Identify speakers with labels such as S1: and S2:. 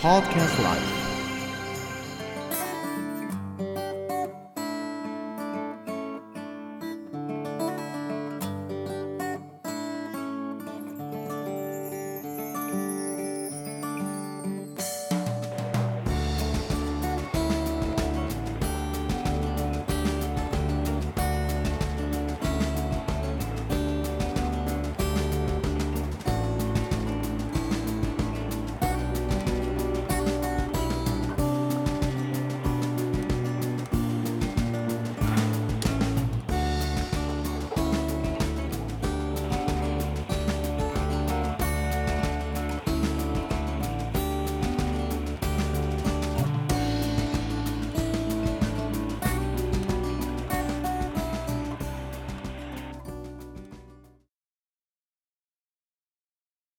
S1: Podcast Life.